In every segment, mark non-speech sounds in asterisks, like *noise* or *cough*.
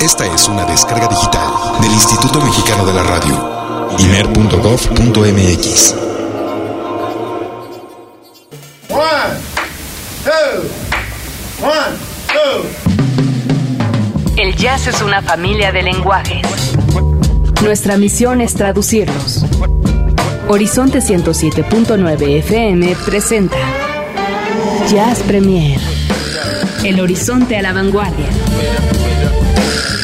Esta es una descarga digital del Instituto Mexicano de la Radio. imer.gov.mx. One, two, one, two. El jazz es una familia de lenguajes. Nuestra misión es traducirlos. Horizonte 107.9 FM presenta Jazz Premier. El horizonte a la vanguardia.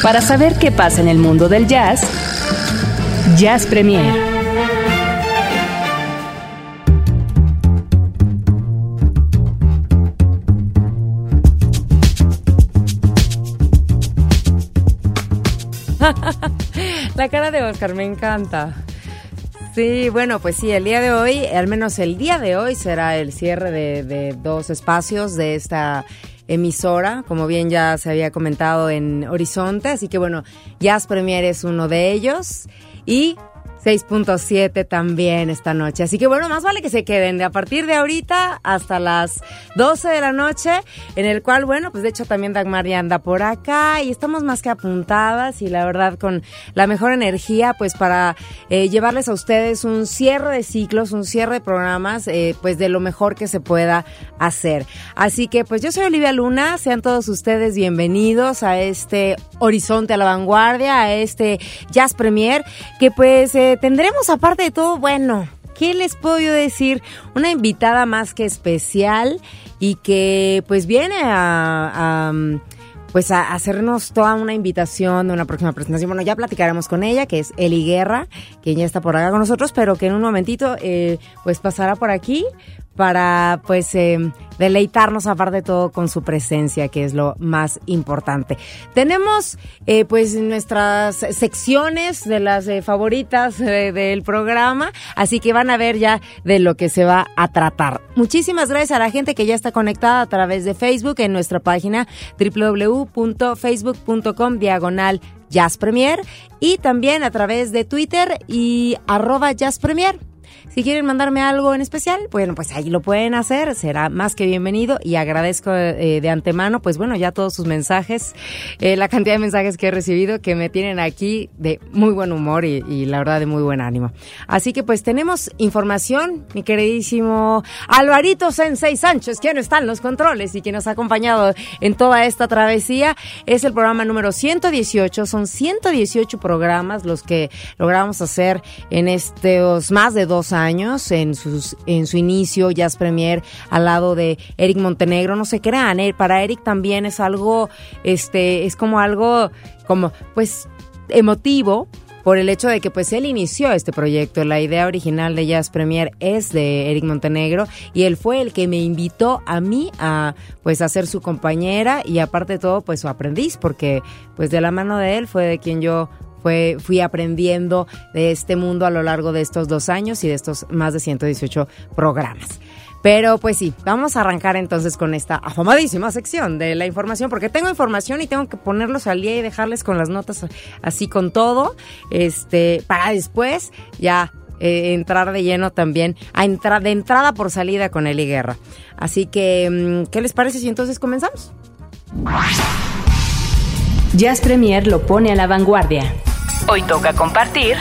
Para saber qué pasa en el mundo del jazz, Jazz Premier. *laughs* La cara de Oscar me encanta. Sí, bueno, pues sí, el día de hoy, al menos el día de hoy, será el cierre de, de dos espacios de esta emisora, como bien ya se había comentado en Horizonte, así que bueno, Jazz Premier es uno de ellos. Y 6.7 también esta noche. Así que bueno, más vale que se queden de a partir de ahorita hasta las 12 de la noche, en el cual, bueno, pues de hecho también Dagmar ya anda por acá y estamos más que apuntadas y la verdad con la mejor energía, pues para eh, llevarles a ustedes un cierre de ciclos, un cierre de programas, eh, pues de lo mejor que se pueda hacer. Así que pues yo soy Olivia Luna, sean todos ustedes bienvenidos a este Horizonte a la Vanguardia, a este Jazz Premier, que pues... Eh, tendremos aparte de todo, bueno, ¿qué les puedo yo decir? Una invitada más que especial y que pues viene a, pues a hacernos toda una invitación de una próxima presentación. Bueno, ya platicaremos con ella, que es Eli Guerra, que ya está por acá con nosotros, pero que en un momentito eh, pues pasará por aquí para pues eh, deleitarnos aparte de todo con su presencia, que es lo más importante. Tenemos eh, pues nuestras secciones de las eh, favoritas del programa, así que van a ver ya de lo que se va a tratar. Muchísimas gracias a la gente que ya está conectada a través de Facebook en nuestra página www.facebook.com diagonal Jazz Premier y también a través de Twitter y arroba Jazz Premier. Si quieren mandarme algo en especial, bueno, pues ahí lo pueden hacer, será más que bienvenido y agradezco eh, de antemano, pues bueno, ya todos sus mensajes, eh, la cantidad de mensajes que he recibido que me tienen aquí de muy buen humor y, la verdad de muy buen ánimo. Así que pues tenemos información, mi queridísimo Alvarito Sensei Sánchez, quien está en los controles y quien nos ha acompañado en toda esta travesía, es el programa número 118, son 118 programas los que logramos hacer en estos más de dos años, en, sus, en su inicio, Jazz Premier, al lado de Eric Montenegro. No se crean, eh, para Eric también es algo, este, es como algo, como, pues, emotivo por el hecho de que pues él inició este proyecto. La idea original de Jazz Premier es de Eric Montenegro y él fue el que me invitó a mí a pues a ser su compañera y aparte de todo pues su aprendiz porque pues de la mano de él fue de quien yo fui aprendiendo de este mundo a lo largo de estos dos años y de estos más de 118 programas. Pero pues sí, vamos a arrancar entonces con esta afamadísima sección de la información, porque tengo información y tengo que ponerlos al día y dejarles con las notas así con todo, este, para después ya eh, entrar de lleno también, a entrar de entrada por salida con Eli Guerra. Así que, mm, ¿qué les parece si entonces comenzamos? Jazz Premier lo pone a la vanguardia. Hoy toca compartir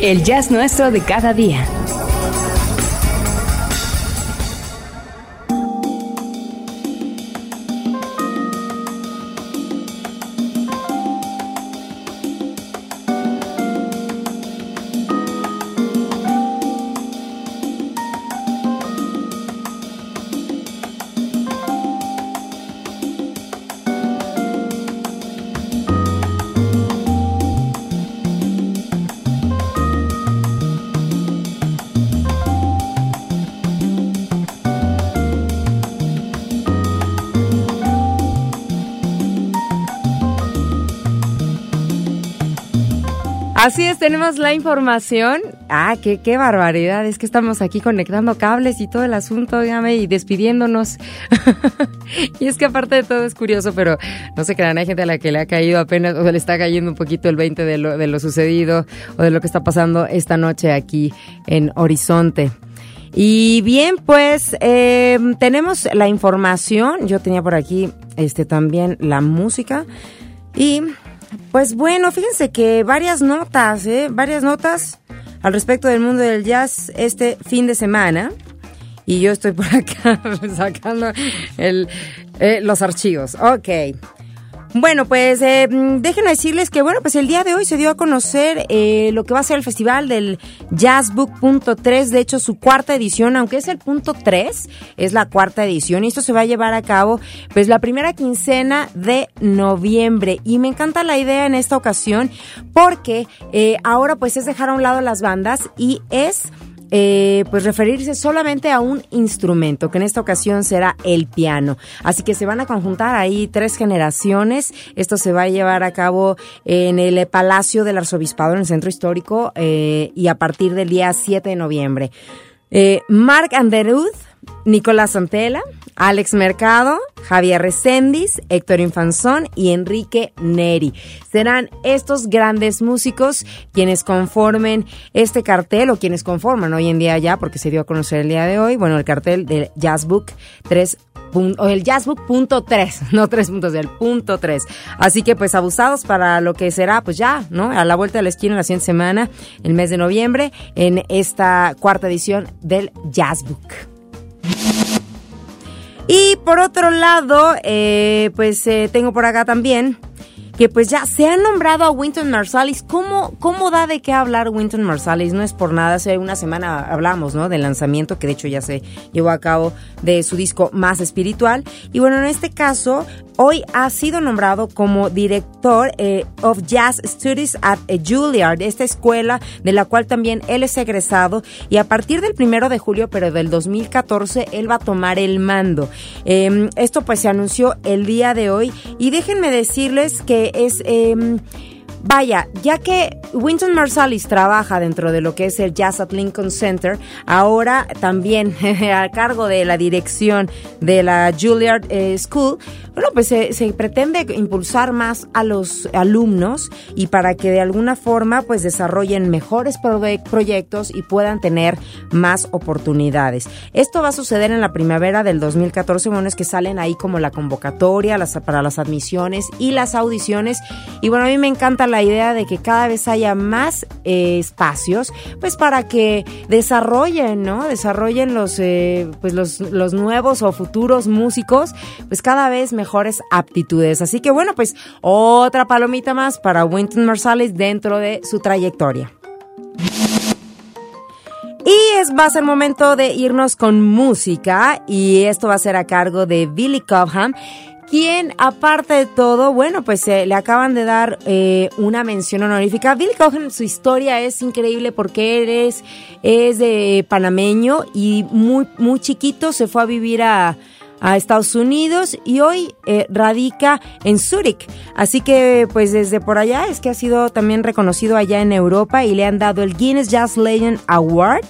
el jazz nuestro de cada día. Así es, tenemos la información. Ah, qué, barbaridad. Es que estamos aquí conectando cables y todo el asunto, dígame, y despidiéndonos. *laughs* y es que aparte de todo es curioso, pero no se crean, hay gente a la que le ha caído apenas, o le está cayendo un poquito el 20 de lo, de lo sucedido o de lo que está pasando esta noche aquí en Horizonte. Y bien, pues eh, tenemos la información. Yo tenía por aquí este también la música. Y Pues bueno, fíjense que varias notas, ¿eh? Varias notas al respecto del mundo del jazz este fin de semana. Y yo estoy por *laughs* acá sacando el, eh, los archivos. Ok. Bueno, pues eh, déjenme decirles que, bueno, pues el día de hoy se dio a conocer eh, lo que va a ser el festival del Jazzbook.3, de hecho su cuarta edición, aunque es el punto 3, es la cuarta edición y esto se va a llevar a cabo pues la primera quincena de noviembre. Y me encanta la idea en esta ocasión porque eh, ahora pues es dejar a un lado las bandas y es eh, pues referirse solamente a un instrumento, que en esta ocasión será el piano. Así que se van a conjuntar ahí tres generaciones. Esto se va a llevar a cabo en el Palacio del Arzobispado, en el Centro Histórico, eh, y a partir del día 7 de noviembre. Eh, Mark Anderud, Nicolás Santela, Alex Mercado, Javier Recendis, Héctor Infanzón y Enrique Neri. Serán estos grandes músicos quienes conformen este cartel o quienes conforman hoy en día ya, porque se dio a conocer el día de hoy, bueno, el cartel del Jazzbook 3 o el Jazzbook punto 3, *laughs* no 3 puntos, del punto 3. Así que pues abusados para lo que será pues ya, ¿no? A la vuelta de la esquina la siguiente semana, el mes de noviembre, en esta cuarta edición del Jazzbook. Y por otro lado, eh, pues eh, tengo por acá también que pues ya se ha nombrado a Winton Marsalis. ¿Cómo, ¿Cómo da de qué hablar Winton Marsalis? No es por nada, hace una semana hablamos, ¿no? Del lanzamiento, que de hecho ya se llevó a cabo de su disco más espiritual. Y bueno, en este caso, hoy ha sido nombrado como director eh, of Jazz Studies at Juilliard, esta escuela de la cual también él es egresado. Y a partir del primero de julio, pero del 2014, él va a tomar el mando. Em, esto pues se anunció el día de hoy. Y déjenme decirles que es... Em, vaya, ya que Winton Marsalis trabaja dentro de lo que es el Jazz at Lincoln Center, ahora también *laughs* a cargo de la dirección de la Juilliard eh, School, bueno, pues se, pretende impulsar más a los alumnos y para que de alguna forma pues desarrollen mejores proyectos y puedan tener más oportunidades. Esto va a suceder en la primavera del 2014, bueno, es que salen ahí como la convocatoria las, para las admisiones y las audiciones y bueno, a mí me encanta la idea de que cada vez haya más eh, espacios pues para que desarrollen, ¿no? Desarrollen los, eh, pues los, los nuevos o futuros músicos pues cada vez mejor mejores aptitudes. Así que bueno, pues otra palomita más para Winton Marsalis dentro de su trayectoria. Y es, va a ser momento de irnos con música y esto va a ser a cargo de Billy Cobham quien aparte de todo, bueno, pues eh, le acaban de dar eh, una mención honorífica. Billy Cobham, su historia es increíble porque eres, es de panameño y muy, muy chiquito se fue a vivir a, a Estados Unidos y hoy eh, radica en Zurich. Así que pues desde por allá es que ha sido también reconocido allá en Europa y le han dado el Guinness Jazz Legend Award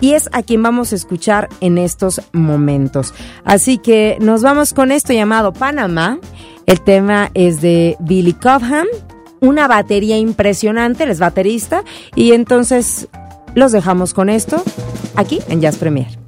y es a quien vamos a escuchar en estos momentos. Así que nos vamos con esto llamado Panamá. El tema es de Billy Cobham, una batería impresionante, él es baterista y entonces los dejamos con esto aquí en Jazz Premier.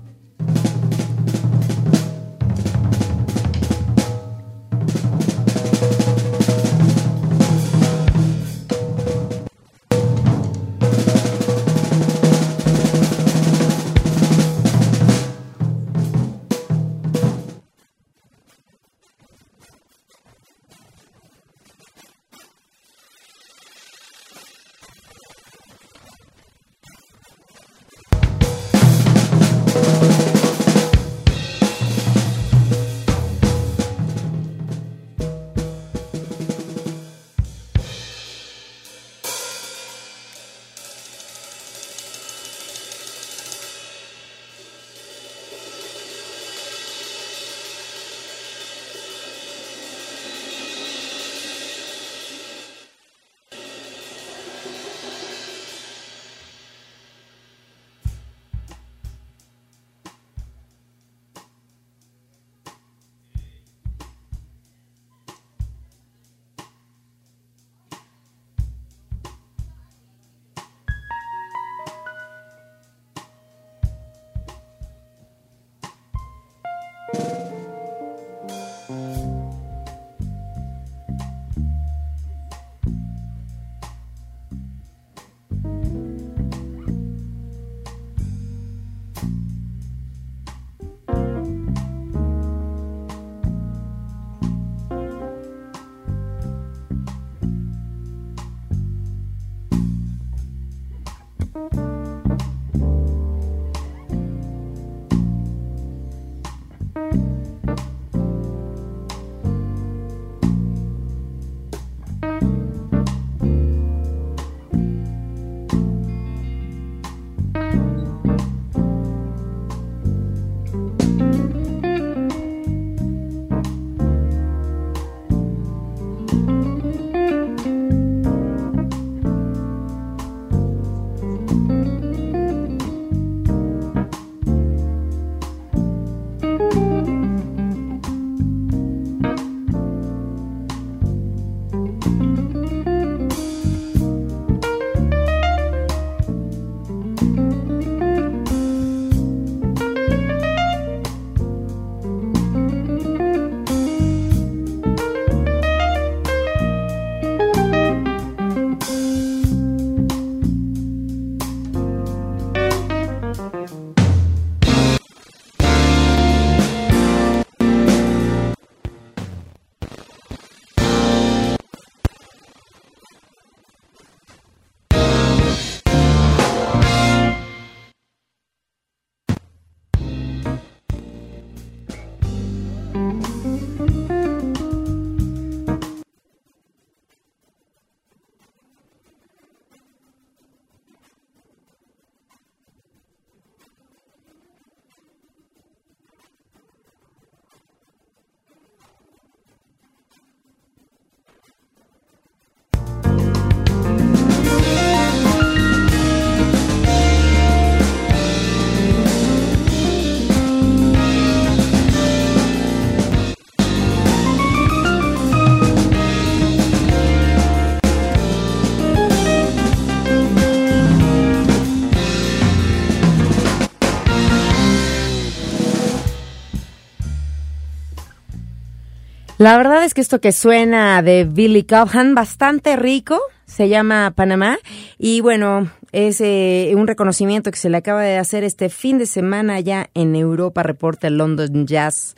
La verdad es que esto que suena de Billy Cobham, bastante rico, se llama Panamá y bueno, es eh, un reconocimiento que se le acaba de hacer este fin de semana ya en Europa, reporta el London Jazz.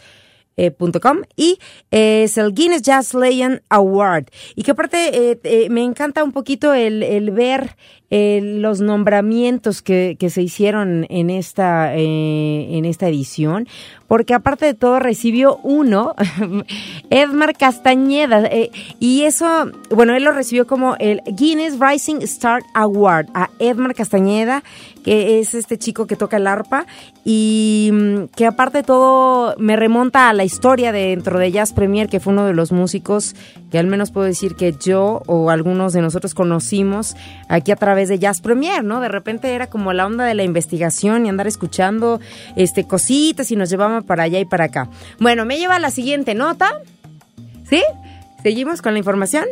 Eh, y es el Guinness Jazz Legend Award. Y que aparte eh, me encanta un poquito el, el ver los nombramientos que, que, se hicieron en esta en esta edición. Porque aparte de todo recibió uno, *laughs* Edmar Castañeda, eh, y eso, bueno, él lo recibió como el Guinness Rising Star Award a Edmar Castañeda, que es este chico que toca el arpa y mm, que aparte de todo me remonta a la historia dentro de Jazz Premier, que fue uno de los músicos que al menos puedo decir que yo o algunos de nosotros conocimos aquí a través de Jazz Premier, ¿no? De repente era como la onda de la investigación y andar escuchando este cositas y nos llevaban para allá y para acá. Bueno, me lleva a la siguiente nota. ¿Sí? Seguimos con la información.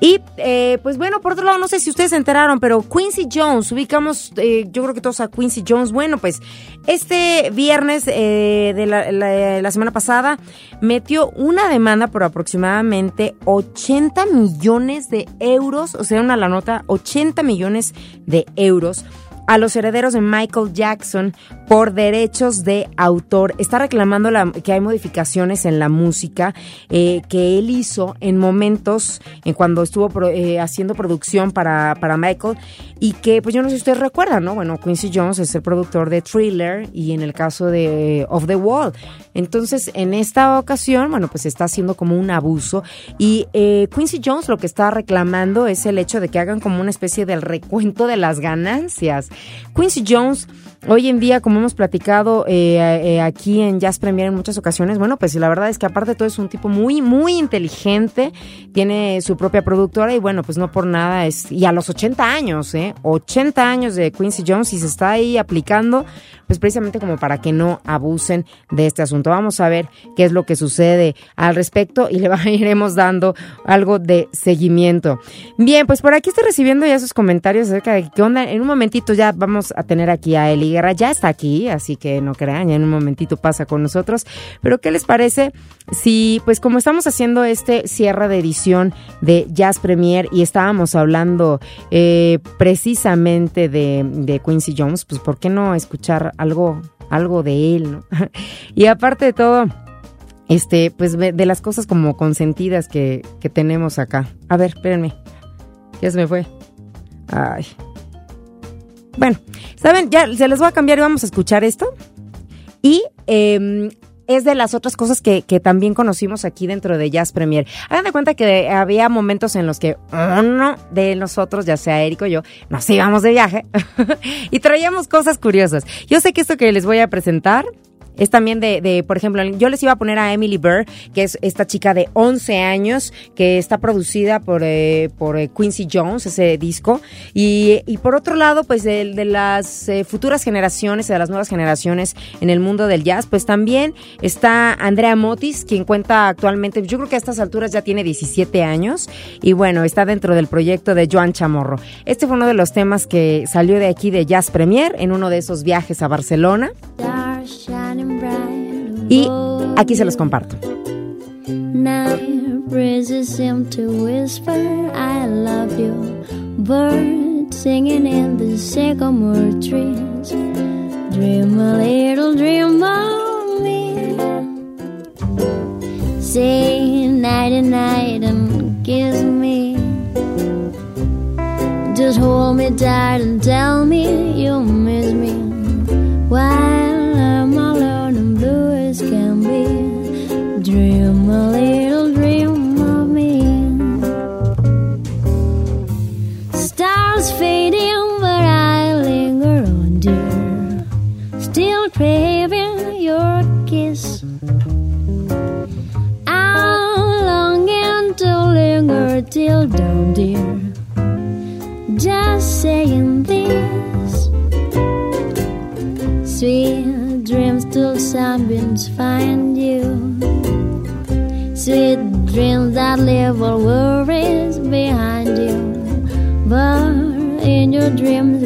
Y eh, pues bueno, por otro lado, no sé si ustedes se enteraron, pero Quincy Jones, ubicamos, eh, yo creo que todos a Quincy Jones. Bueno, pues este viernes eh, de la, la, semana pasada metió una demanda por aproximadamente 80 millones de euros, o sea, una la nota, 80 millones de euros a los herederos de Michael Jackson por derechos de autor. Está reclamando la, que hay modificaciones en la música eh, que él hizo en momentos en cuando estuvo eh, haciendo producción para, para Michael y que, pues yo no sé si ustedes recuerdan, ¿no? Bueno, Quincy Jones es el productor de Thriller y en el caso de Of the Wall. Entonces, en esta ocasión, bueno, pues está haciendo como un abuso y eh, Quincy Jones lo que está reclamando es el hecho de que hagan como una especie del recuento de las ganancias. Quincy Jones Hoy en día, como hemos platicado eh, eh, aquí en Jazz Premier en muchas ocasiones, bueno, pues la verdad es que aparte de todo es un tipo muy, muy inteligente, tiene su propia productora y bueno, pues no por nada es, y a los 80 años, ¿eh? 80 años de Quincy Jones y se está ahí aplicando, pues precisamente como para que no abusen de este asunto. Vamos a ver qué es lo que sucede al respecto y le *laughs* iremos dando algo de seguimiento. Bien, pues por aquí estoy recibiendo ya sus comentarios acerca de qué onda. En un momentito ya vamos a tener aquí a Eli Guerra ya está aquí, así que no crean, ya en un momentito pasa con nosotros. Pero ¿qué les parece si, pues como estamos haciendo este cierre de edición de Jazz Premier y estábamos hablando eh, precisamente de, Quincy Jones, pues ¿por qué no escuchar algo, algo de él, ¿no? *laughs* y aparte de todo este, pues de las cosas como consentidas que, que, tenemos acá. A ver, espérenme. Ya se me fue. Ay. Bueno, ¿saben? Ya se les voy a cambiar y vamos a escuchar esto. Y em, es de las otras cosas que, que, también conocimos aquí dentro de Jazz Premier. Hagan de cuenta que había momentos en los que uno de nosotros, ya sea Eric o yo, nos íbamos de viaje *laughs* y traíamos cosas curiosas. Yo sé que esto que les voy a presentar es también de, de, por ejemplo, yo les iba a poner a Emily Burr, que es esta chica de 11 años, que está producida por, eh, por eh, Quincy Jones, ese disco. Y, y por otro lado, pues de, de las eh, futuras generaciones, de las nuevas generaciones en el mundo del jazz, pues también está Andrea Motis, quien cuenta actualmente, yo creo que a estas alturas ya tiene 17 años. Y bueno, está dentro del proyecto de Joan Chamorro. Este fue uno de los temas que salió de aquí de Jazz Premier en uno de esos viajes a Barcelona. Y aquí se los comparto. Night breezes seem to whisper, I love you. Birds singing in the sycamore trees. Dream a little dream of me. Say nighty night and kiss me. Just hold me tight and tell me you miss me. Saying this. Sweet dreams till sunbeams find you. Sweet dreams that leave all worries behind you. But in your dreams,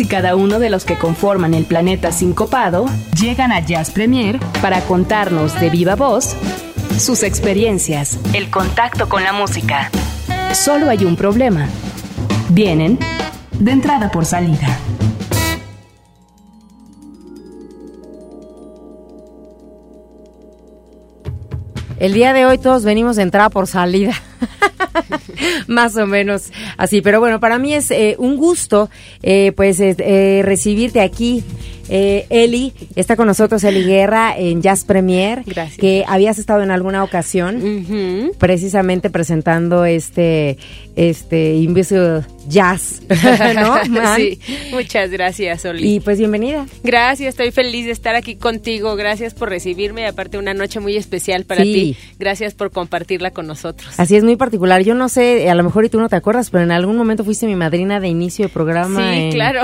Y cada uno de los que conforman el planeta sincopado llegan a Jazz Premier para contarnos de viva voz sus experiencias, el contacto con la música. Solo hay un problema. Vienen de entrada por salida. El día de hoy todos venimos de entrada por salida. *laughs* Más o menos así. Pero bueno, para mí es eh, un gusto eh, pues eh, recibirte aquí eh, Eli, está con nosotros Eli Guerra en Jazz Premier. Gracias. Que habías estado en alguna ocasión precisamente presentando este, este Invisible Jazz, *laughs* ¿no? *laughs* sí, muchas gracias, Oli. Y pues bienvenida. Gracias, estoy feliz de estar aquí contigo. Gracias por recibirme. Aparte, una noche muy especial para Sí. ti. Gracias por compartirla con nosotros. Así es muy particular. Yo no sé, a lo mejor y tú no te acuerdas, pero en algún momento fuiste mi madrina de inicio de programa. Sí, en- claro.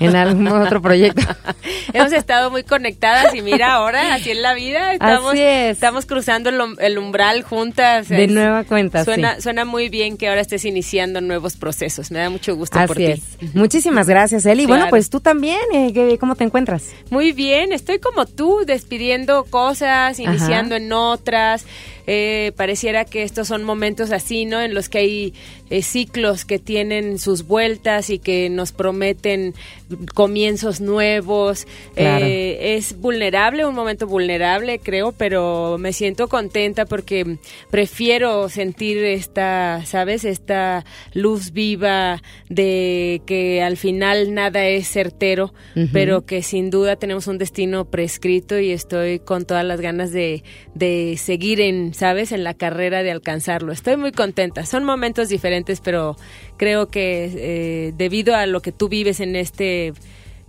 En algún otro proyecto. *laughs* *laughs* Hemos estado muy conectadas y mira ahora, así es la vida. Estamos, Así es. estamos cruzando el, um- el umbral juntas. De Es- nueva cuenta, Suena, sí. suena muy bien que ahora estés iniciando nuevos procesos. Me da mucho gusto por Así ti. es. Muchísimas gracias, Eli. Bueno, Claro. pues tú también, eh, ¿qué- ¿cómo te encuentras? Muy bien, estoy como tú, despidiendo cosas, iniciando en otras. Eh, pareciera que estos son momentos así, ¿no? En los que hay eh, ciclos que tienen sus vueltas y que nos prometen comienzos nuevos. Claro. Eh, es vulnerable, un momento vulnerable, creo, pero me siento contenta porque prefiero sentir esta, ¿sabes? Esta luz viva de que al final nada es certero, pero que sin duda tenemos un destino prescrito y estoy con todas las ganas de, de seguir en, ¿sabes? En la carrera de alcanzarlo. Estoy muy contenta. Son momentos diferentes, pero creo que eh, debido a lo que tú vives en este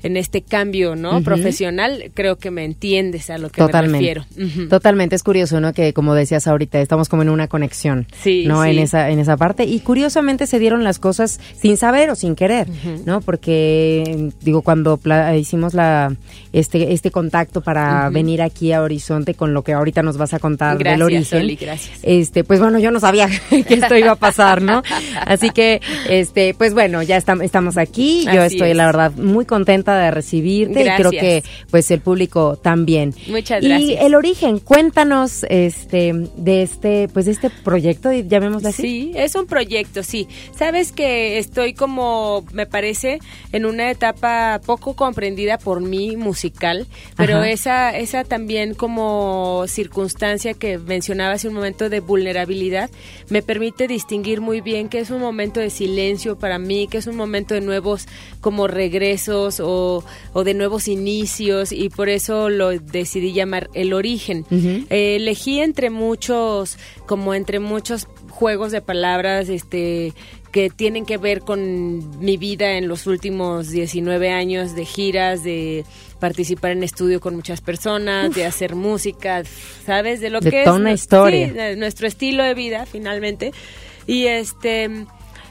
en este cambio, ¿no? Profesional, creo que me entiendes a lo que Totalmente. me refiero. Totalmente, es curioso, ¿no? Que como decías ahorita, estamos como en una conexión, Sí, ¿no? sí. En esa en esa parte y curiosamente se dieron las cosas sin saber o sin querer, ¿no? Porque digo cuando hicimos la este este contacto para venir aquí a Horizonte con lo que ahorita nos vas a contar del Gracias, origen. Oli, gracias. Este, pues bueno, yo no sabía *laughs* que esto iba a pasar, ¿no? Así que este, pues bueno, ya estam- estamos aquí. Yo Así estoy es. la verdad muy contenta de recibirte y creo que pues el público también. Muchas Y gracias. el origen, cuéntanos este de este pues de este proyecto, llamémoslo así. Sí, es un proyecto, sí. Sabes que estoy como, me parece, en una etapa poco comprendida por mí musical, pero Ajá. esa, esa también como circunstancia que mencionaba hace un momento de vulnerabilidad, me permite distinguir muy bien que es un momento de silencio para mí, que es un momento de nuevos como regresos o, o de nuevos inicios y por eso lo decidí llamar el origen. Eh, elegí entre muchos, como entre muchos juegos de palabras, este que tienen que ver con mi vida en los últimos 19 años de giras, de participar en estudio con muchas personas, de hacer música, ¿sabes? De lo De que toda es una historia. sí, nuestro estilo de vida finalmente. Y este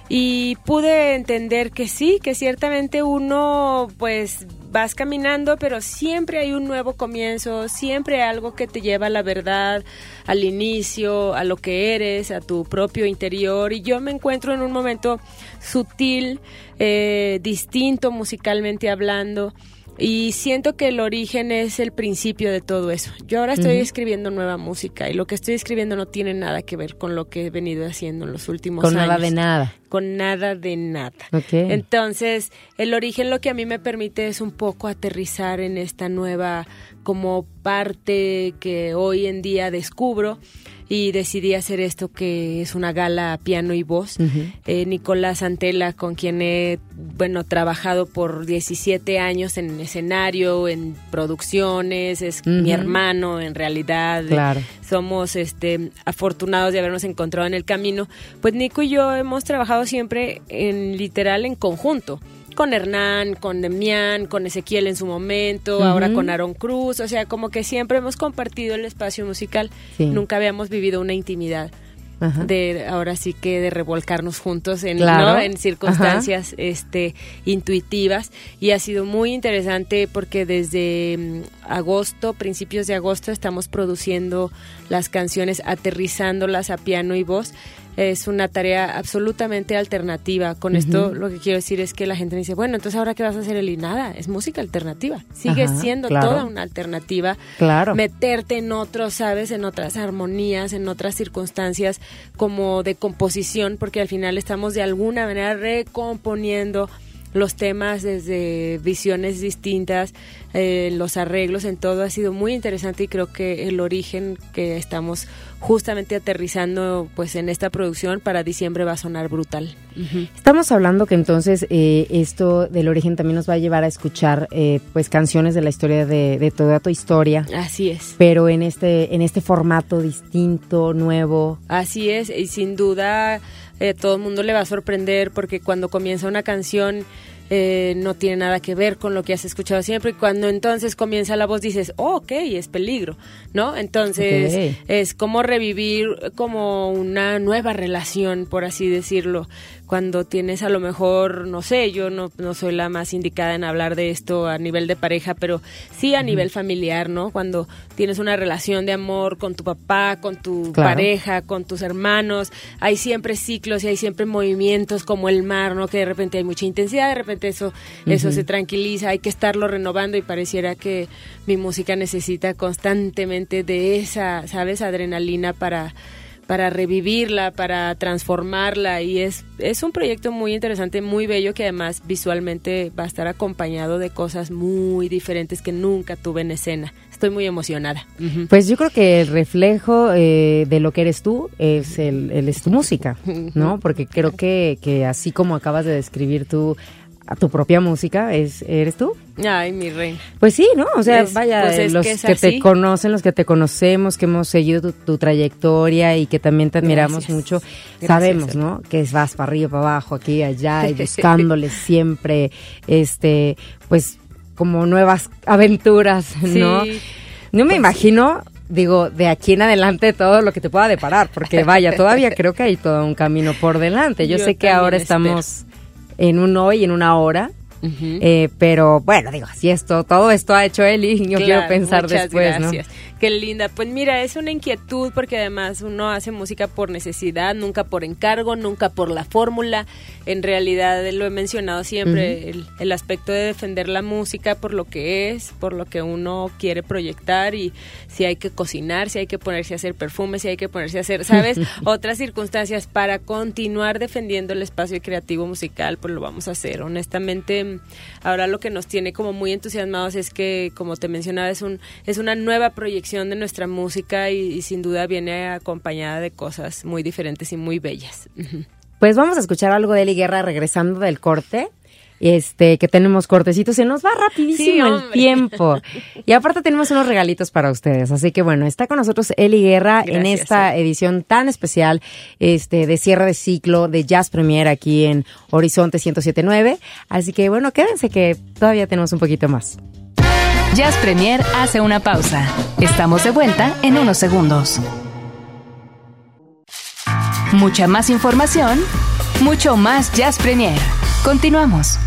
y pude entender que sí, que ciertamente uno pues vas caminando, pero siempre hay un nuevo comienzo, siempre algo que te lleva a la verdad, al inicio, a lo que eres, a tu propio interior. Y yo me encuentro en un momento sutil, eh, distinto musicalmente hablando. Y siento que el origen es el principio de todo eso. Yo ahora estoy escribiendo nueva música y lo que estoy escribiendo no tiene nada que ver con lo que he venido haciendo en los últimos Con años. nada de nada. Con nada de nada. Entonces, el origen lo que a mí me permite es un poco aterrizar en esta nueva como parte que hoy en día descubro y decidí hacer esto que es una gala a piano y voz. Eh, Nicolás Antela, con quien he bueno trabajado por 17 años en escenario, en producciones, es mi hermano en realidad. Claro. Somos este afortunados de habernos encontrado en el camino. Pues Nico y yo hemos trabajado siempre en literal en conjunto. Con Hernán, con Demián, con Ezequiel en su momento, ahora con Aaron Cruz, o sea, como que siempre hemos compartido el espacio musical. Sí. Nunca habíamos vivido una intimidad Ajá. de ahora sí que de revolcarnos juntos en, Claro. ¿no? en circunstancias este intuitivas y ha sido muy interesante porque desde mm, agosto, principios de agosto estamos produciendo las canciones, aterrizándolas a piano y voz. Es una tarea absolutamente alternativa. Con esto lo que quiero decir es que la gente me dice, bueno, entonces ahora qué vas a hacer, Eli? Nada, es música alternativa. Sigue siendo toda una alternativa. Claro. Meterte en otros, ¿sabes? En otras armonías, en otras circunstancias como de composición, porque al final estamos de alguna manera recomponiendo los temas desde visiones distintas, eh, los arreglos en todo ha sido muy interesante y creo que el origen que estamos justamente aterrizando pues en esta producción para diciembre va a sonar brutal. Estamos hablando que entonces eh, esto del origen también nos va a llevar a escuchar eh, pues canciones de la historia de, de, toda tu historia. Así es. Pero en este en este formato distinto, nuevo. Así es y sin duda eh, todo el mundo le va a sorprender porque cuando comienza una canción eh, no tiene nada que ver con lo que has escuchado siempre y cuando entonces comienza la voz dices, oh, ok, es peligro, ¿no? Entonces es como revivir como una nueva relación, por así decirlo cuando tienes a lo mejor, no sé, yo no, no soy la más indicada en hablar de esto a nivel de pareja, pero sí a nivel familiar, ¿no? Cuando tienes una relación de amor con tu papá, con tu pareja, con tus hermanos, hay siempre ciclos y hay siempre movimientos como el mar, ¿no? Que de repente hay mucha intensidad, de repente eso, eso se tranquiliza, hay que estarlo renovando y pareciera que mi música necesita constantemente de esa, ¿sabes? Adrenalina para para revivirla, para transformarla y es, es un proyecto muy interesante, muy bello que además visualmente va a estar acompañado de cosas muy diferentes que nunca tuve en escena. Estoy muy emocionada. Pues yo creo que el reflejo eh, de lo que eres tú es, el, es tu música, ¿no? Porque creo que, que así como acabas de describir tú a tu propia música, es eres tú. Ay, mi reina. Pues sí, ¿no? O sea, vaya, pues los que, te conocen, los que te conocemos, que hemos seguido tu, trayectoria y que también te admiramos mucho, sabemos, ¿no? Que vas para arriba, para abajo, aquí, allá, y *laughs* buscándole siempre, este, pues, como nuevas aventuras, *laughs* ¿no? No me pues imagino digo, de aquí en adelante todo lo que te pueda deparar, porque vaya, todavía *laughs* creo que hay todo un camino por delante. Yo, sé que ahora estamos en un hoy, en una hora. Eh, pero bueno, digo, así esto, todo esto ha hecho él y yo quiero pensar después, gracias. Qué linda. Pues mira, es una inquietud porque además uno hace música por necesidad, nunca por encargo, nunca por la fórmula. En realidad lo he mencionado siempre, el, aspecto de defender la música por lo que es, por lo que uno quiere proyectar y si hay que cocinar, si hay que ponerse a hacer perfumes, si hay que ponerse a hacer, ¿sabes? *laughs* Otras circunstancias para continuar defendiendo el espacio creativo musical, pues lo vamos a hacer. Honestamente, ahora lo que nos tiene como muy entusiasmados es que, como te mencionaba, es, un, es una nueva proyección de nuestra música y, sin duda viene acompañada de cosas muy diferentes y muy bellas. Pues vamos a escuchar algo de Eli Guerra regresando del corte este, que tenemos cortecitos, se nos va rapidísimo el tiempo. Y aparte tenemos unos regalitos para ustedes. Así que bueno, está con nosotros Eli Guerra en esta edición tan especial este, de cierre de ciclo de Jazz Premier aquí en Horizonte 1079. Así que bueno, quédense que todavía tenemos un poquito más. Jazz Premier hace una pausa. Estamos de vuelta en unos segundos. Mucha más información, mucho más Jazz Premier. Continuamos.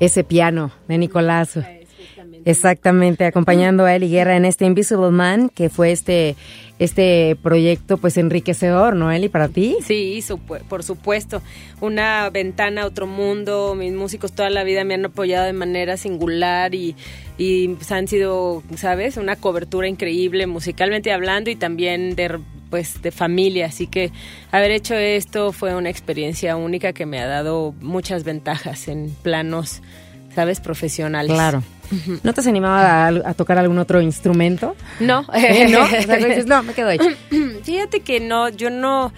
Ese piano de Nicolás. Exactamente, acompañando a Eli Guerra en este Invisible Man, que fue este este proyecto pues enriquecedor, ¿no, Eli, para ti? Sí, por supuesto. Una ventana a otro mundo. Mis músicos toda la vida me han apoyado de manera singular y, y pues, han sido, ¿sabes? Una cobertura increíble musicalmente hablando y también de pues de familia, así que haber hecho esto fue una experiencia única que me ha dado muchas ventajas en planos, sabes, profesionales. Claro. ¿No te has animado a, tocar algún otro instrumento? No, *laughs* no, *laughs* no, me quedo. *clears throat* Fíjate que no, yo no,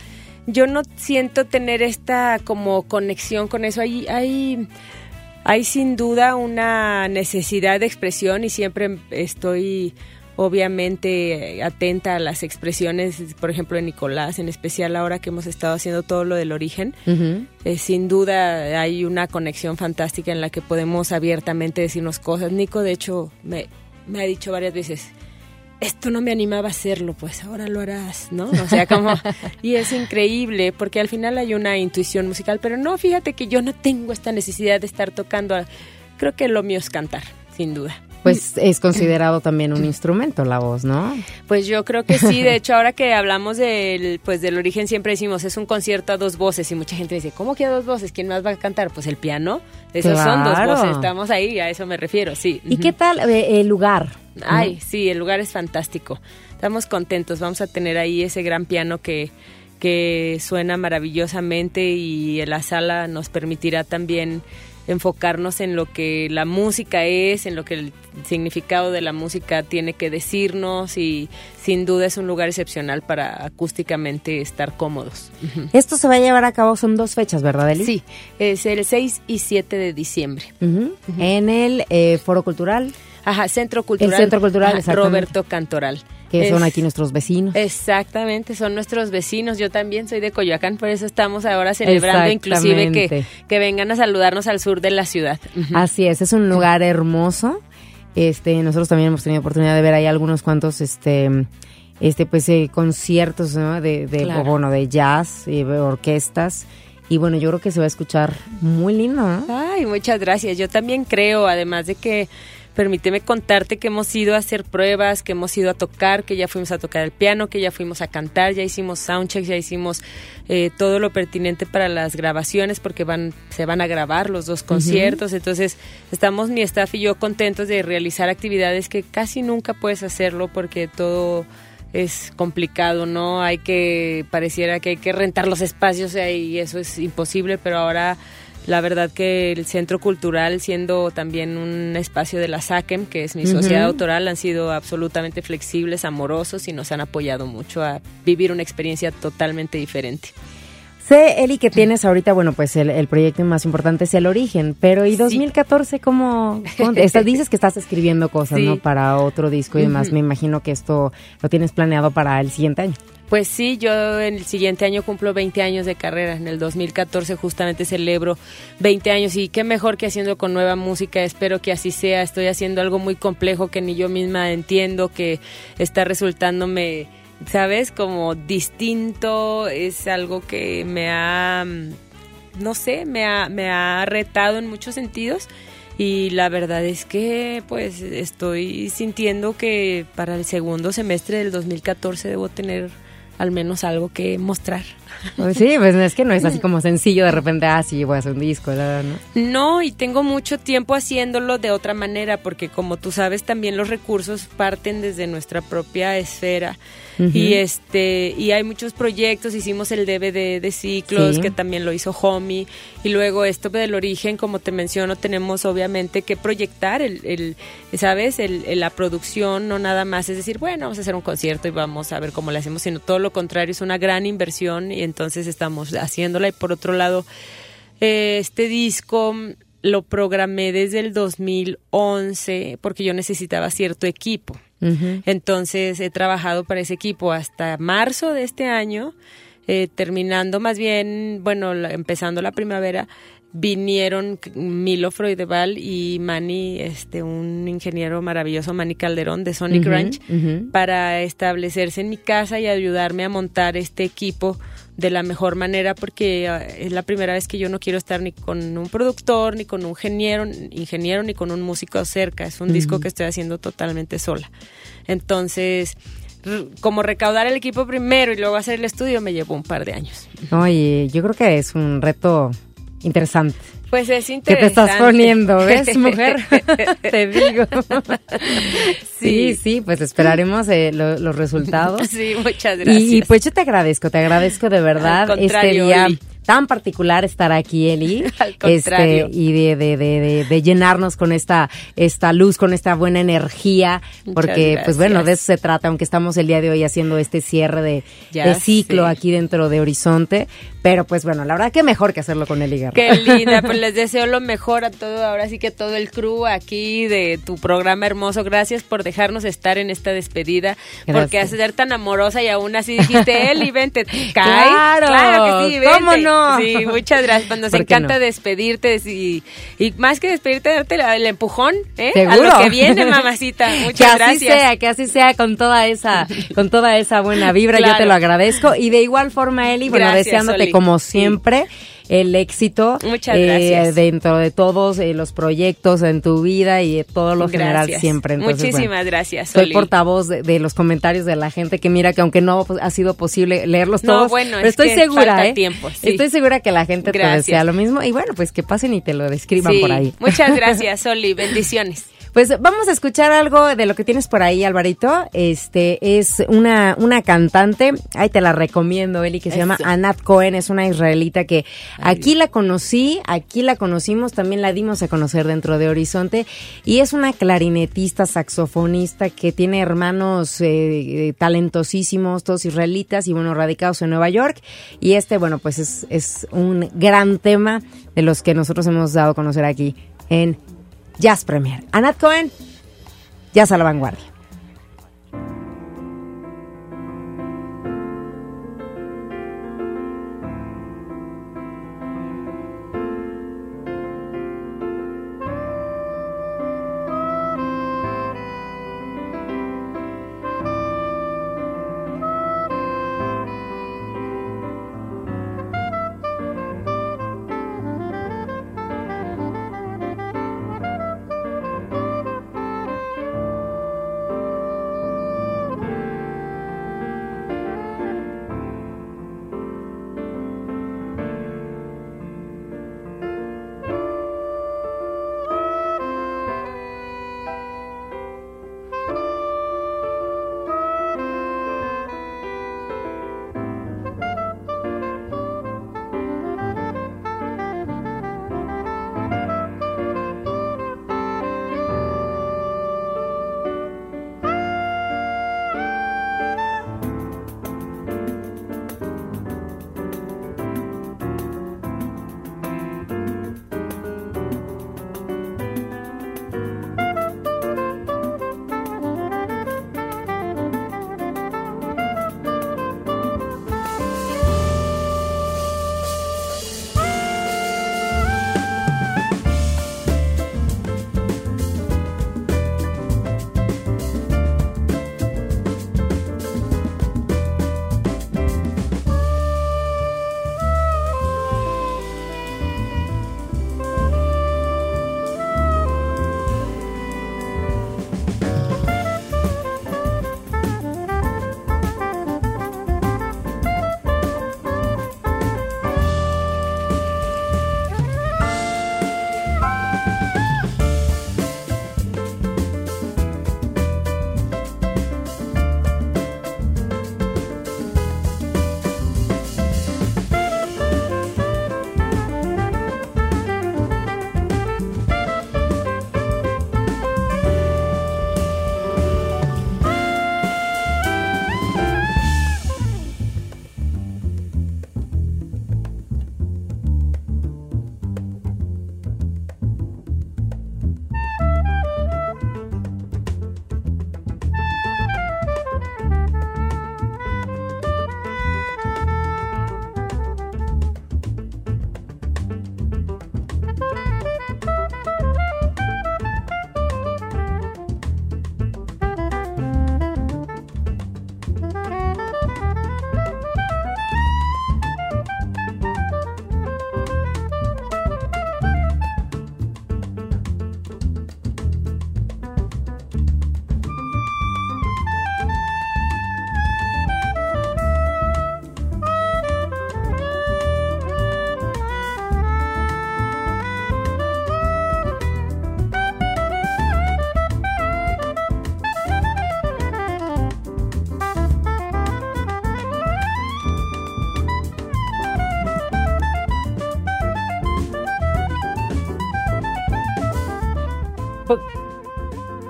yo no siento tener esta como conexión con eso. Hay, hay, hay sin duda una necesidad de expresión y siempre estoy obviamente atenta a las expresiones, por ejemplo, de Nicolás, en especial ahora que hemos estado haciendo todo lo del origen. Eh, sin duda hay una conexión fantástica en la que podemos abiertamente decirnos cosas. Nico, de hecho, me, me ha dicho varias veces, esto no me animaba a hacerlo, pues ahora lo harás, ¿no? O sea, como, *laughs* y es increíble, porque al final hay una intuición musical, pero no, fíjate que yo no tengo esta necesidad de estar tocando, creo que lo mío es cantar, sin duda. Pues es considerado también un instrumento la voz, ¿no? Pues yo creo que sí. De *laughs* hecho, ahora que hablamos del, pues del origen, siempre decimos es un concierto a dos voces y mucha gente dice, ¿cómo que a dos voces? ¿Quién más va a cantar? Pues el piano. Esos son dos voces. Estamos ahí, a eso me refiero, sí. ¿Y qué tal eh, el lugar? Ay, sí, el lugar es fantástico. Estamos contentos. Vamos a tener ahí ese gran piano que que suena maravillosamente y la sala nos permitirá también enfocarnos en lo que la música es, en lo que el significado de la música tiene que decirnos y sin duda es un lugar excepcional para acústicamente estar cómodos. Esto se va a llevar a cabo, son dos fechas, ¿verdad, Eli? Sí, es el 6 y 7 de diciembre. En el eh, Foro Cultural. Ajá, Centro Cultural. El Centro Cultural, Roberto Cantoral que son aquí nuestros vecinos. Exactamente, son nuestros vecinos. Yo también soy de Coyoacán, por eso estamos ahora celebrando inclusive que, que vengan a saludarnos al sur de la ciudad. Así es, es un lugar hermoso. Este, nosotros también hemos tenido oportunidad de ver ahí algunos cuantos este este pues eh, conciertos de, de bueno, de jazz y orquestas y bueno, yo creo que se va a escuchar muy lindo. Ay, muchas gracias. Yo también creo, además de que permíteme contarte que hemos ido a hacer pruebas, que hemos ido a tocar, que ya fuimos a tocar el piano, que ya fuimos a cantar, ya hicimos soundchecks, ya hicimos eh, todo lo pertinente para las grabaciones porque van se van a grabar los dos conciertos, entonces estamos mi staff y yo contentos de realizar actividades que casi nunca puedes hacerlo porque todo es complicado, ¿no? Hay que, pareciera que hay que rentar los espacios y eso es imposible, pero ahora la verdad que el Centro Cultural, siendo también un espacio de la SACEM, que es mi sociedad autoral, han sido absolutamente flexibles, amorosos y nos han apoyado mucho a vivir una experiencia totalmente diferente. Sé, Eli, que tienes ahorita, bueno, pues el, proyecto más importante es el origen, pero ¿y 2014 cómo, *laughs* dices que estás escribiendo cosas, ¿no? Para otro disco y demás. Me imagino que esto lo tienes planeado para el siguiente año. Pues sí, yo en el siguiente año cumplo 20 años de carrera. En el 2014 justamente celebro 20 años y qué mejor que haciendo con nueva música. Espero que así sea. Estoy haciendo algo muy complejo que ni yo misma entiendo, que está resultándome ¿sabes? Como distinto, es algo que me ha, mm, no sé, me ha, me ha retado en muchos sentidos y la verdad es que pues estoy sintiendo que para el segundo semestre del 2014 debo tener al menos algo que mostrar. Pues sí, pues es que no es así como sencillo de repente, ah, sí, voy a hacer un disco, ¿no? No, y tengo mucho tiempo haciéndolo de otra manera, porque como tú sabes, también los recursos parten desde nuestra propia esfera. Y este y hay muchos proyectos hicimos el DVD de ciclos que también lo hizo Homie y luego esto del origen como te menciono tenemos obviamente que proyectar el, el sabes el, la producción no nada más es decir bueno vamos a hacer un concierto y vamos a ver cómo lo hacemos sino todo lo contrario es una gran inversión y entonces estamos haciéndola. Y por otro lado eh, este disco lo programé desde el 2011 porque yo necesitaba cierto equipo. Entonces he trabajado para ese equipo hasta marzo de este año, eh, terminando más bien, bueno, empezando la primavera, vinieron Milo Freudeval y Manny, este, un ingeniero maravilloso, Manny Calderón de Sonic Ranch, para establecerse en mi casa y ayudarme a montar este equipo de la mejor manera porque ah, es la primera vez que yo no quiero estar ni con un productor, ni con un ingeniero, ingeniero ni con un músico cerca. Es un disco que estoy haciendo totalmente sola. Entonces, como recaudar el equipo primero y luego hacer el estudio me llevó un par de años. Oye, yo creo que es un reto interesante. Pues es interesante. Que te estás poniendo, ¿ves, *laughs* mujer? *laughs* te digo. Sí, sí, pues esperaremos eh, los resultados. *laughs* Sí, muchas gracias. Y, pues yo te agradezco, te agradezco de verdad este día tan particular estar aquí, Eli. Este, y de, de, de, de, llenarnos con esta, esta luz, con esta buena energía, porque pues bueno, de eso se trata, aunque estamos el día de hoy haciendo este cierre de, ciclo aquí dentro de Horizonte, pero pues bueno, la verdad que mejor que hacerlo con Eli Guerra. Qué *laughs* linda, pues les deseo lo mejor a todo, ahora sí que todo el crew aquí de tu programa hermoso. Gracias por dejarnos estar en esta despedida, porque hace ser tan amorosa y aún así dijiste, *laughs* Eli, vente, cae. Claro, claro que sí, vente. ¿Cómo no? Sí, muchas gracias. Nos encanta despedirte y, y, más que despedirte, darte el empujón ¿eh? a lo que viene, mamacita. *laughs* Muchas que así sea, que así sea con toda esa, con toda esa buena vibra. Yo te lo agradezco. Y de igual forma, Eli, bueno, deseándote como siempre el éxito eh, dentro de todos eh, los proyectos en tu vida y de todo lo general siempre. Muchísimas gracias. Soy portavoz de, los comentarios de la gente que mira que aunque no ha sido posible leerlos todos, bueno, pero estoy segura, ¿eh? Tiempo, Estoy segura que la gente te desea lo mismo y bueno, pues que pasen y te lo describan por ahí. Muchas *laughs* gracias, Soli. Bendiciones. Pues vamos a escuchar algo de lo que tienes por ahí, Alvarito. Este es una, una cantante, ahí te la recomiendo, Eli, que se llama Anat Cohen, es una israelita que aquí la conocí, aquí la conocimos, también la dimos a conocer dentro de Horizonte, y es una clarinetista, saxofonista que tiene hermanos eh, eh, talentosísimos, todos israelitas y bueno, radicados en Nueva York. Y este, bueno, pues es, es un gran tema de los que nosotros hemos dado a conocer aquí en Jazz Premier. Anat Cohen, Jazz a la vanguardia.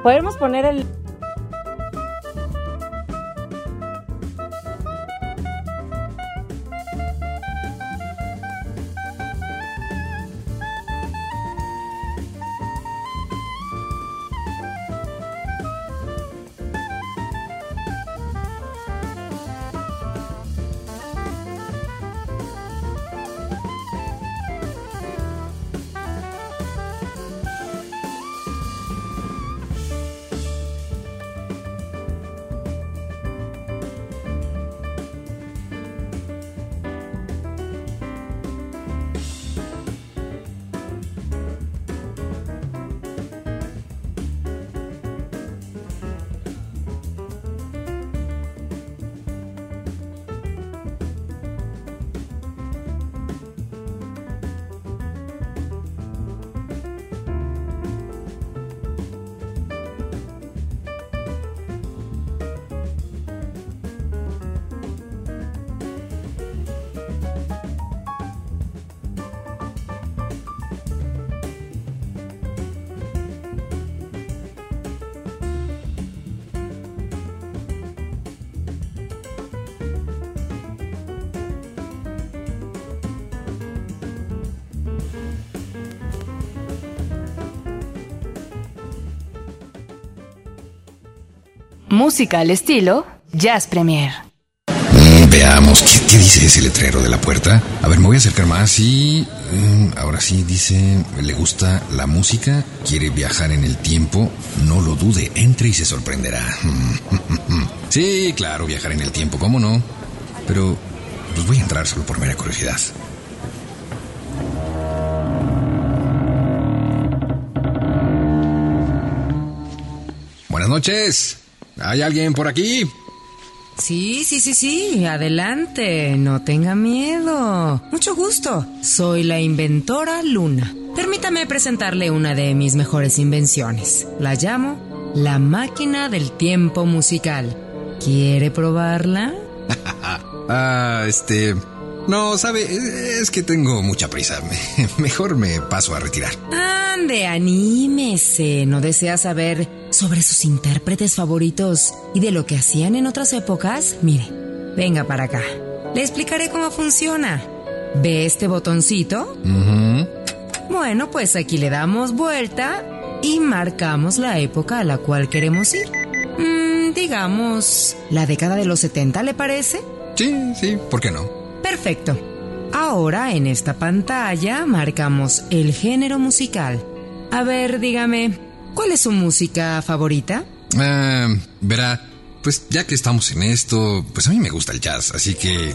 Podemos poner el Música al estilo Jazz Premier. Mm, veamos, ¿qué, dice ese letrero de la puerta? A ver, me voy a acercar más y... Mm, ahora sí, dice, le gusta la música, quiere viajar en el tiempo, no lo dude, entre y se sorprenderá. *laughs* sí, claro, viajar en el tiempo, ¿cómo no? Pero, pues voy a entrar solo por mera curiosidad. Buenas noches. ¿Hay alguien por aquí? Sí, sí, sí, sí, adelante, no tenga miedo. Mucho gusto. Soy la inventora Luna. Permítame presentarle una de mis mejores invenciones. La llamo la máquina del tiempo musical. ¿Quiere probarla? *laughs* ah, este... No, sabe, es que tengo mucha prisa. *laughs* Mejor me paso a retirar. Ande, anímese. ¿No desea saber sobre sus intérpretes favoritos y de lo que hacían en otras épocas? Mire, venga para acá. Le explicaré cómo funciona. ¿Ve este botoncito? Bueno, pues aquí le damos vuelta y marcamos la época a la cual queremos ir. Mm, digamos, la década de los 70, ¿le parece? Sí, sí, ¿por qué no? Perfecto. Ahora en esta pantalla marcamos el género musical. A ver, dígame, ¿Cuál es su música favorita? Eh, verá, pues ya que estamos en esto, pues a mí me gusta el jazz, así que...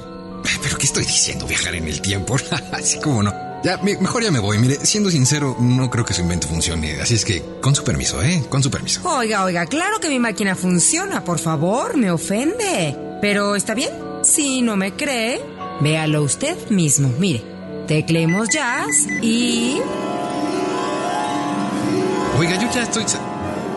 ¿Pero qué estoy diciendo? Viajar en el tiempo. *laughs* así como no. Ya, mejor ya me voy. Mire, siendo sincero, no creo que su invento funcione. Así es que, con su permiso, ¿eh? Con su permiso. Oiga, oiga, claro que mi máquina funciona, por favor, me ofende. Pero, ¿está bien? Si no me cree, véalo usted mismo. Mire, tecleemos jazz y... Oiga, yo ya estoy...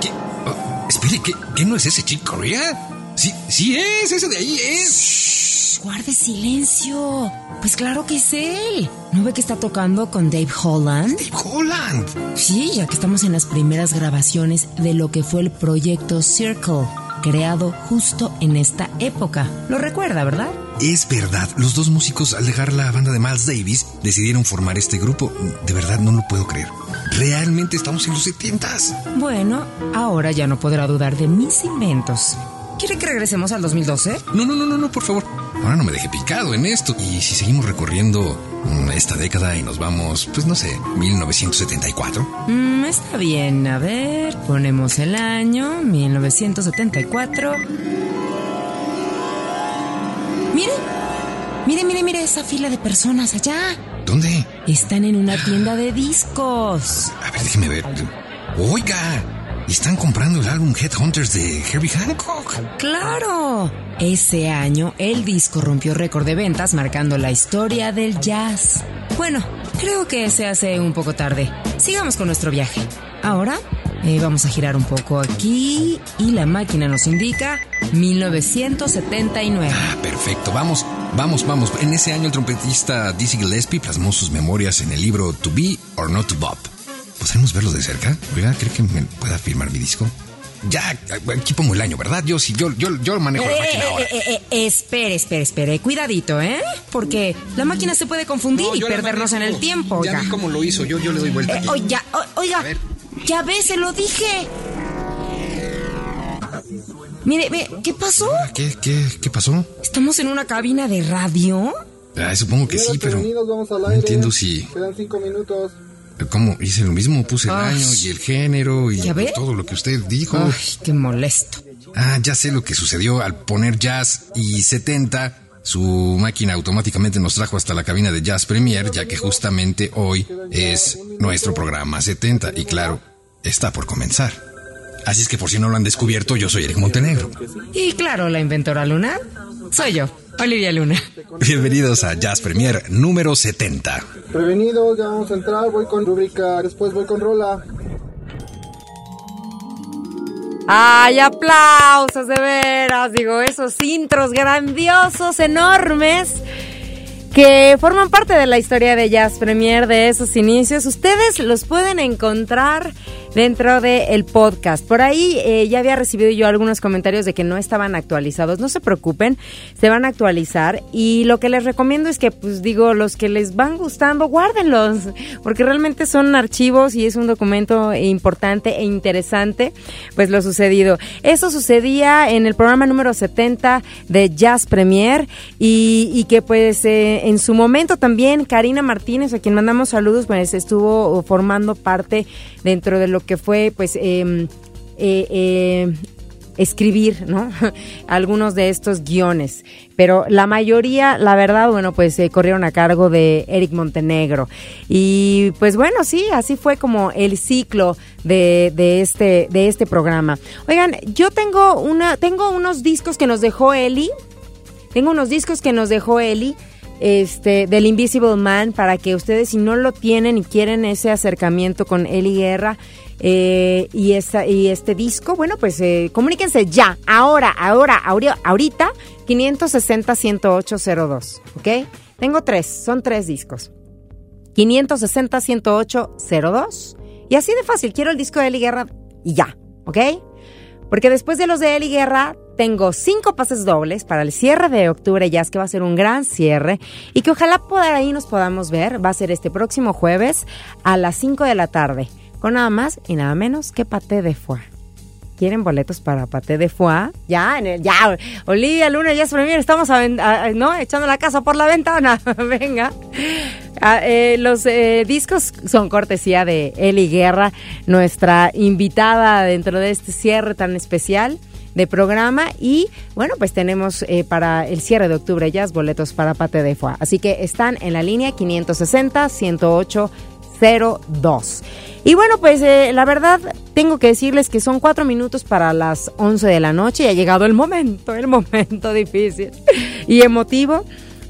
¿Qué? Oh, espere, ¿qué, no es ese chico Corea? Sí, sí es, ese de ahí es. guarde silencio. Pues claro que es él. ¿No ve que está tocando con Dave Holland? Dave Holland. Sí, ya que estamos en las primeras grabaciones de lo que fue el proyecto Circle, creado justo en esta época. Lo recuerda, ¿verdad? Es verdad, los dos músicos al dejar la banda de Miles Davis decidieron formar este grupo. De verdad no lo puedo creer. Realmente estamos en los setentas. Bueno, ahora ya no podrá dudar de mis inventos. ¿Quiere que regresemos al 2012? No, no, no, no, no, por favor. Ahora no me deje picado en esto. Y si seguimos recorriendo mm, esta década y nos vamos, pues no sé, 1974. Mm, está bien, a ver, ponemos el año 1974. Mire, mire, mire, mire esa fila de personas allá. ¿Dónde? Están en una tienda de discos. A ver, déjeme ver. Oiga, están comprando el álbum Headhunters de Herbie Hancock. Claro. Ese año el disco rompió récord de ventas marcando la historia del jazz. Bueno, creo que se hace un poco tarde. Sigamos con nuestro viaje. Ahora eh, vamos a girar un poco aquí y la máquina nos indica 1979. Ah, perfecto. Vamos, vamos, vamos. En ese año el trompetista Dizzy Gillespie plasmó sus memorias en el libro To Be or Not to Bob. ¿Podemos verlo de cerca? ¿Cree que me pueda firmar mi disco? ya, aquí pongo el año, ¿verdad? Yo sí, yo, yo, yo manejo la Eh, máquina eh, ahora. eh, espere, espere, espere. Cuidadito, ¿eh? Porque la máquina se puede confundir No, y la perdernos en el tiempo, Ya oiga. vi cómo lo hizo, yo, yo le doy vuelta oiga, oiga, A ver. Ya ve, se lo dije. Mire, ve, ¿qué pasó? ¿Qué, qué, qué pasó? ¿Estamos en una cabina de radio? Ah, supongo que sí, pero Prevenidos, vamos al no entiendo si... Quedan cinco minutos. ¿Cómo? Hice lo mismo, puse el Ay. año y el género y todo lo que usted dijo. Ay, qué molesto. Ah, ya sé lo que sucedió al poner jazz y 70. Su máquina automáticamente nos trajo hasta la cabina de Jazz Premier, ya que justamente hoy es nuestro programa 70 y claro, está por comenzar. Así es que por si no lo han descubierto, yo soy Eric Montenegro. Y claro, la inventora Luna soy yo, Olivia Luna. Bienvenidos a Jazz Premier número 70. Prevenidos, ya vamos a entrar. Voy con rúbrica. Después voy con rola. Ay, aplausos de veras, digo, esos intros grandiosos, enormes, que forman parte de la historia de Jazz Premier de esos inicios. Ustedes los pueden encontrar dentro del podcast. Por ahí eh, ya había recibido yo algunos comentarios de que no estaban actualizados. No se preocupen, se van a actualizar. Y lo que les recomiendo es que, pues digo, los que les van gustando, guárdenlos, *laughs* porque realmente son archivos y es un documento importante e interesante, pues lo sucedido. Eso sucedía en el programa número 70 de Jazz Premier y, y que pues eh, en su momento también Karina Martínez, a quien mandamos saludos, pues estuvo formando parte dentro de lo que fue pues eh, eh, eh, escribir, ¿no? *laughs* Algunos de estos guiones. Pero la mayoría, la verdad, bueno, pues corrieron a cargo de Eric Montenegro. Y pues bueno, sí, así fue como el ciclo de, de este, de este programa. Oigan, yo tengo una, tengo unos discos que nos dejó Eli. Tengo unos discos que nos dejó Eli este, del Invisible Man para que ustedes, si no lo tienen y quieren ese acercamiento con Eli Guerra eh, y, esta, y este disco, bueno, pues eh, comuníquense ya, ahora, ahora, ahori- ahorita, 560-10802, ¿ok? Tengo tres, son tres discos. 560-10802 y así de fácil, quiero el disco de Eli Guerra y ya, ¿ok? Porque después de los de Eli Guerra, tengo cinco pases dobles para el cierre de octubre Jazz, que va a ser un gran cierre y que ojalá ahí nos podamos ver. Va a ser este próximo jueves a las 5 de la tarde, con nada más y nada menos que Paté de Foie. ¿Quieren boletos para Paté de Foie? Ya, en el- ya, Olivia Luna, Jazz Premier, estamos ¿no? echando la casa por la ventana. *laughs* Venga. Ah, eh, los eh, discos son cortesía de Eli Guerra, nuestra invitada dentro de este cierre tan especial de programa y bueno pues tenemos eh, para el cierre de octubre ya boletos para Pate de Foie así que están en la línea 560 108 02 y bueno pues eh, la verdad tengo que decirles que son cuatro minutos para las 11 de la noche y ha llegado el momento el momento *laughs* difícil y emotivo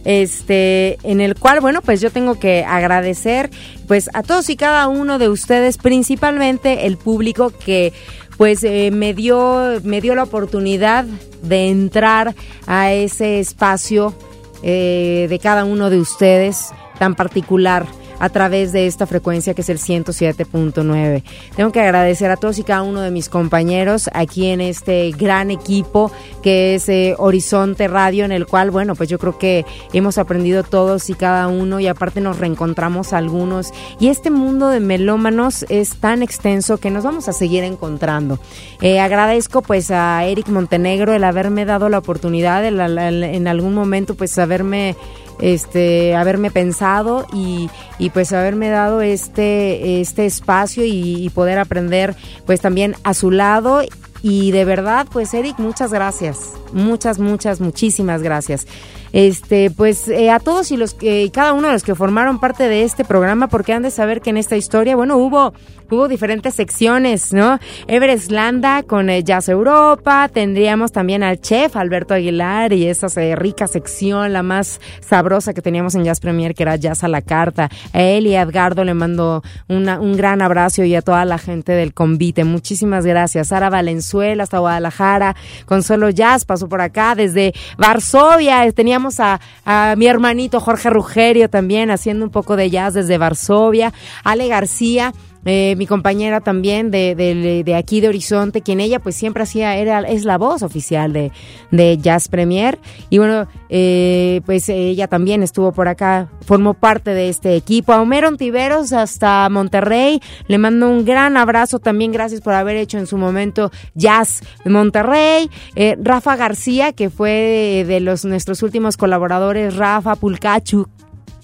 este en el cual bueno pues yo tengo que agradecer pues a todos y cada uno de ustedes principalmente el público que pues eh, me dio me dio la oportunidad de entrar a ese espacio eh, de cada uno de ustedes tan particular a través de esta frecuencia que es el 107.9. Tengo que agradecer a todos y cada uno de mis compañeros aquí en este gran equipo que es eh, Horizonte Radio, en el cual, bueno, pues yo creo que hemos aprendido todos y cada uno y aparte nos reencontramos algunos. Y este mundo de melómanos es tan extenso que nos vamos a seguir encontrando. Eh, agradezco pues a Eric Montenegro el haberme dado la oportunidad, en algún momento pues haberme este haberme pensado y, y, pues haberme dado este este espacio y, poder aprender pues también a su lado. Y de verdad pues Eric muchas gracias. Muchas muchas muchísimas gracias. Este pues eh, a todos y los que y cada uno de los que formaron parte de este programa porque han de saber que en esta historia bueno hubo hubo diferentes secciones, ¿no? Everest Landa con eh, Jazz Europa, tendríamos también al chef Alberto Aguilar y esa eh, rica sección, la más sabrosa que teníamos en Jazz Premier, que era Jazz a la Carta. A él y a Edgardo le mando una- un gran abrazo y a toda la gente del convite. Muchísimas gracias. Sara Valenzuela hasta Guadalajara, con solo Jazz pasó por acá, desde Varsovia teníamos a, a mi hermanito Jorge Rugerio también haciendo un poco de jazz desde Varsovia, Ale García eh, mi compañera también de, de, aquí de Horizonte, quien ella pues siempre hacía, era, es la voz oficial de, de Jazz Premier. Y bueno, eh, pues ella también estuvo por acá, formó parte de este equipo. A Homero Ontiveros hasta Monterrey, le mando un gran abrazo también, gracias por haber hecho en su momento Jazz Monterrey. Eh, Rafa García, que fue de los nuestros últimos colaboradores, Rafa Pulcachu,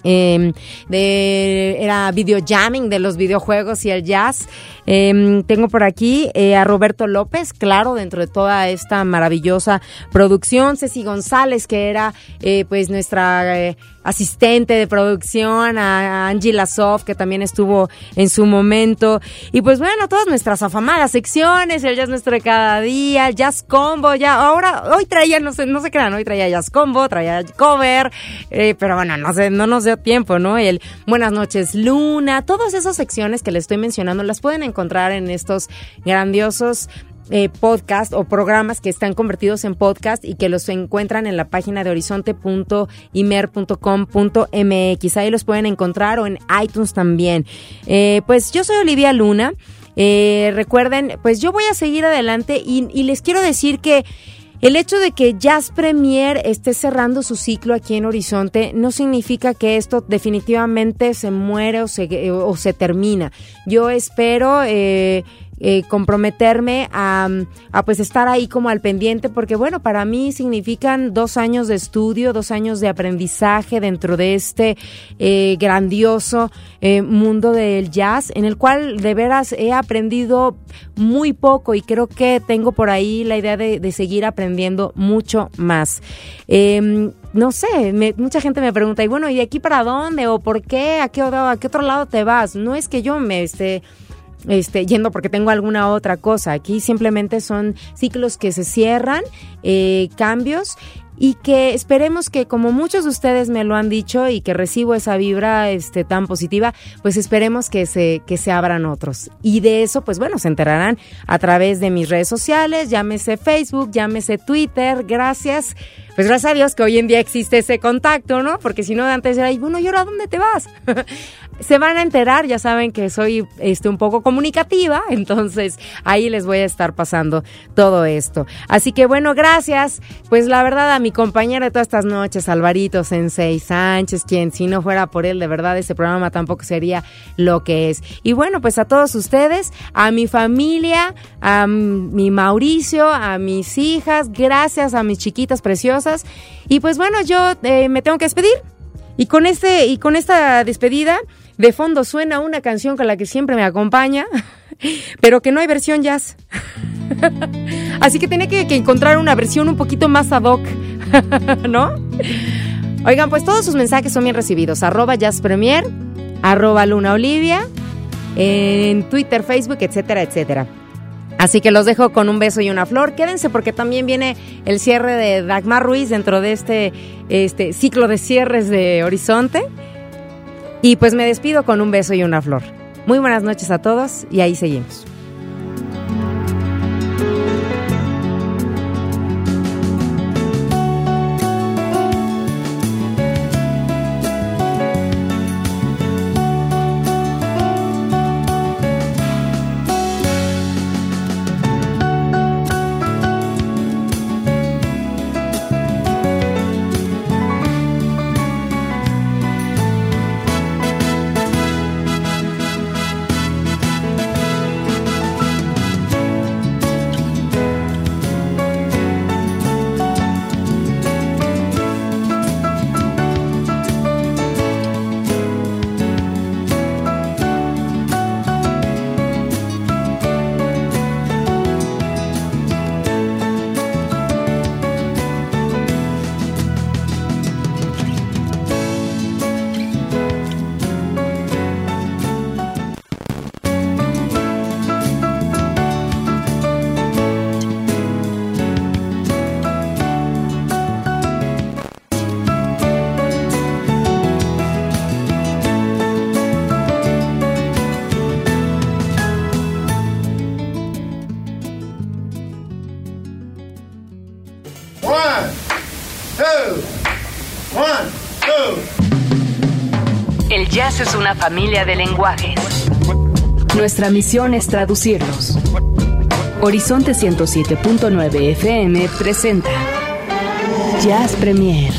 eh, de, era video jamming de los videojuegos y el jazz. Eh, tengo por aquí eh, a Roberto López, claro, dentro de toda esta maravillosa producción. Ceci González, que era eh, pues nuestra eh, asistente de producción, a Angie Lasoff, que también estuvo en su momento. Y pues bueno, todas nuestras afamadas secciones, el jazz nuestro de cada día, el jazz combo, ya ahora, hoy traía, no sé, no se crean, hoy traía jazz combo, traía cover, pero bueno, no sé, no nos dio tiempo, ¿no? El Buenas noches Luna, todas esas secciones que les estoy mencionando las pueden encontrar en estos grandiosos eh, podcast o programas que están convertidos en podcast y que los encuentran en la página de horizonte.imer.com.mx. Ahí los pueden encontrar o en iTunes también. Eh, pues yo soy Olivia Luna. Eh, recuerden, pues yo voy a seguir adelante y les quiero decir que el hecho de que Jazz Premier esté cerrando su ciclo aquí en Horizonte no significa que esto definitivamente se muere o se, o se termina. Yo espero eh, eh, comprometerme a, a, pues estar ahí como al pendiente porque bueno para mí significan dos años de estudio dos años de aprendizaje dentro de este eh, grandioso eh, mundo del jazz en el cual de veras he aprendido muy poco y creo que tengo por ahí la idea de, de seguir aprendiendo mucho más em, no sé, me, mucha gente me pregunta, y bueno, ¿y de aquí para dónde? ¿O por qué? ¿A qué, a qué otro lado te vas? No es que yo me esté este, yendo porque tengo alguna otra cosa. Aquí simplemente son ciclos que se cierran, eh, cambios y que esperemos que como muchos de ustedes me lo han dicho y que recibo esa vibra este tan positiva, pues esperemos que se que se abran otros. Y de eso pues bueno, se enterarán a través de mis redes sociales, llámese Facebook, llámese Twitter, gracias. Pues gracias a Dios que hoy en día existe ese contacto, ¿no? Porque si no antes era, bueno, ¿y ahora dónde te vas? *laughs* se van a enterar, ya saben que soy este un poco comunicativa, *laughs* entonces ahí les voy a estar pasando todo esto. Así que bueno, gracias. Pues la verdad a mi compañero de todas estas noches, Alvarito Sensei Sánchez, quien si no fuera por él, de verdad este programa tampoco sería lo que es. Y bueno, pues a todos ustedes, a mi familia, a mi Mauricio, a mis hijas, gracias a mis chiquitas preciosas y pues bueno, yo eh, me tengo que despedir. Y con este y con esta despedida de fondo suena una canción con la que siempre me acompaña, *laughs* pero que no hay versión jazz. *laughs* Así que tenía que, encontrar una versión un poquito más ad hoc, *laughs* ¿no? Oigan, pues todos sus mensajes son bien recibidos. Arroba Jazz Premier, arroba Luna Olivia, en Twitter, Facebook, etcétera, etcétera. Así que los dejo con un beso y una flor. Quédense porque también viene el cierre de Dagmar Ruiz dentro de este, este ciclo de cierres de Horizonte. Y pues me despido con un beso y una flor. Muy buenas noches a todos y ahí seguimos. Es una familia de lenguajes. Nuestra misión es traducirlos. Horizonte 107.9 FM presenta Jazz Premier.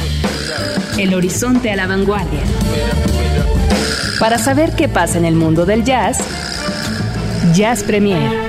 El horizonte a la vanguardia. Para saber qué pasa en el mundo del jazz, Jazz Premier